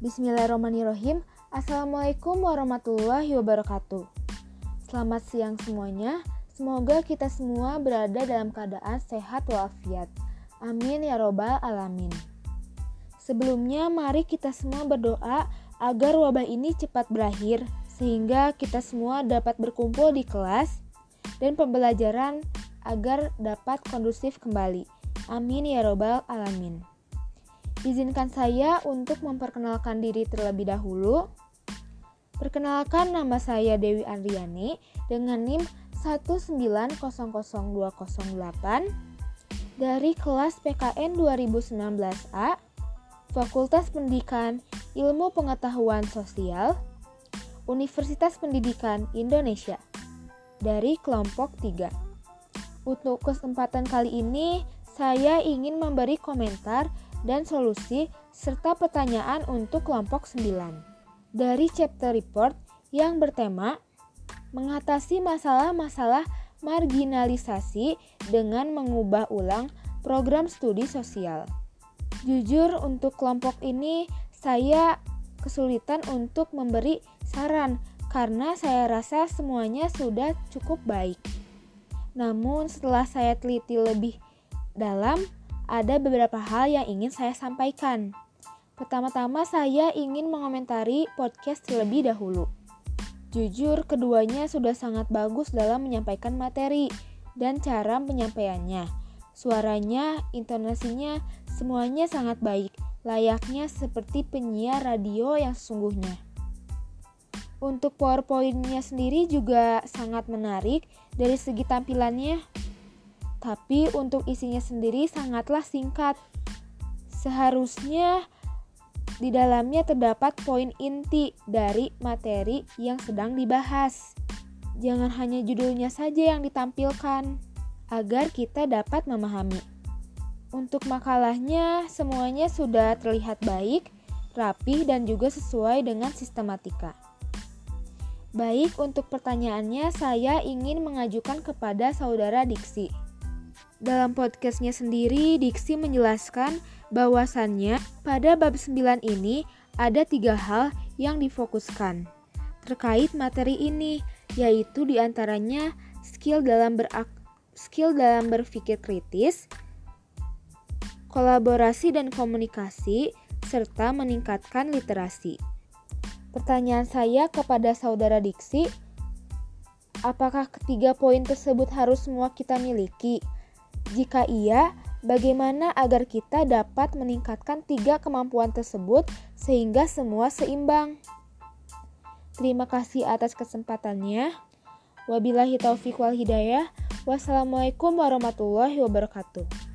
Bismillahirrahmanirrahim. Assalamualaikum warahmatullahi wabarakatuh. Selamat siang semuanya. Semoga kita semua berada dalam keadaan sehat walafiat. Amin ya robbal alamin. Sebelumnya mari kita semua berdoa agar wabah ini cepat berakhir sehingga kita semua dapat berkumpul di kelas dan pembelajaran agar dapat kondusif kembali. Amin ya robbal alamin. Izinkan saya untuk memperkenalkan diri terlebih dahulu. Perkenalkan nama saya Dewi Andriani dengan NIM 1900208 dari kelas PKN 2019A Fakultas Pendidikan Ilmu Pengetahuan Sosial Universitas Pendidikan Indonesia dari kelompok 3. Untuk kesempatan kali ini, saya ingin memberi komentar dan solusi serta pertanyaan untuk kelompok 9. Dari chapter report yang bertema mengatasi masalah-masalah marginalisasi dengan mengubah ulang program studi sosial. Jujur untuk kelompok ini saya kesulitan untuk memberi saran karena saya rasa semuanya sudah cukup baik. Namun setelah saya teliti lebih dalam, ada beberapa hal yang ingin saya sampaikan. Pertama-tama saya ingin mengomentari podcast terlebih dahulu. Jujur, keduanya sudah sangat bagus dalam menyampaikan materi dan cara penyampaiannya. Suaranya, intonasinya, semuanya sangat baik, layaknya seperti penyiar radio yang sesungguhnya. Untuk PowerPoint-nya sendiri juga sangat menarik dari segi tampilannya tapi untuk isinya sendiri sangatlah singkat. Seharusnya di dalamnya terdapat poin inti dari materi yang sedang dibahas. Jangan hanya judulnya saja yang ditampilkan, agar kita dapat memahami. Untuk makalahnya, semuanya sudah terlihat baik, rapi, dan juga sesuai dengan sistematika. Baik, untuk pertanyaannya, saya ingin mengajukan kepada saudara Diksi. Dalam podcastnya sendiri, Diksi menjelaskan bahwasannya pada bab 9 ini ada tiga hal yang difokuskan terkait materi ini, yaitu di antaranya skill dalam berak skill dalam berpikir kritis, kolaborasi dan komunikasi, serta meningkatkan literasi. Pertanyaan saya kepada saudara Diksi, apakah ketiga poin tersebut harus semua kita miliki? Jika iya, bagaimana agar kita dapat meningkatkan tiga kemampuan tersebut sehingga semua seimbang? Terima kasih atas kesempatannya. Wabillahi taufiq wal hidayah. Wassalamualaikum warahmatullahi wabarakatuh.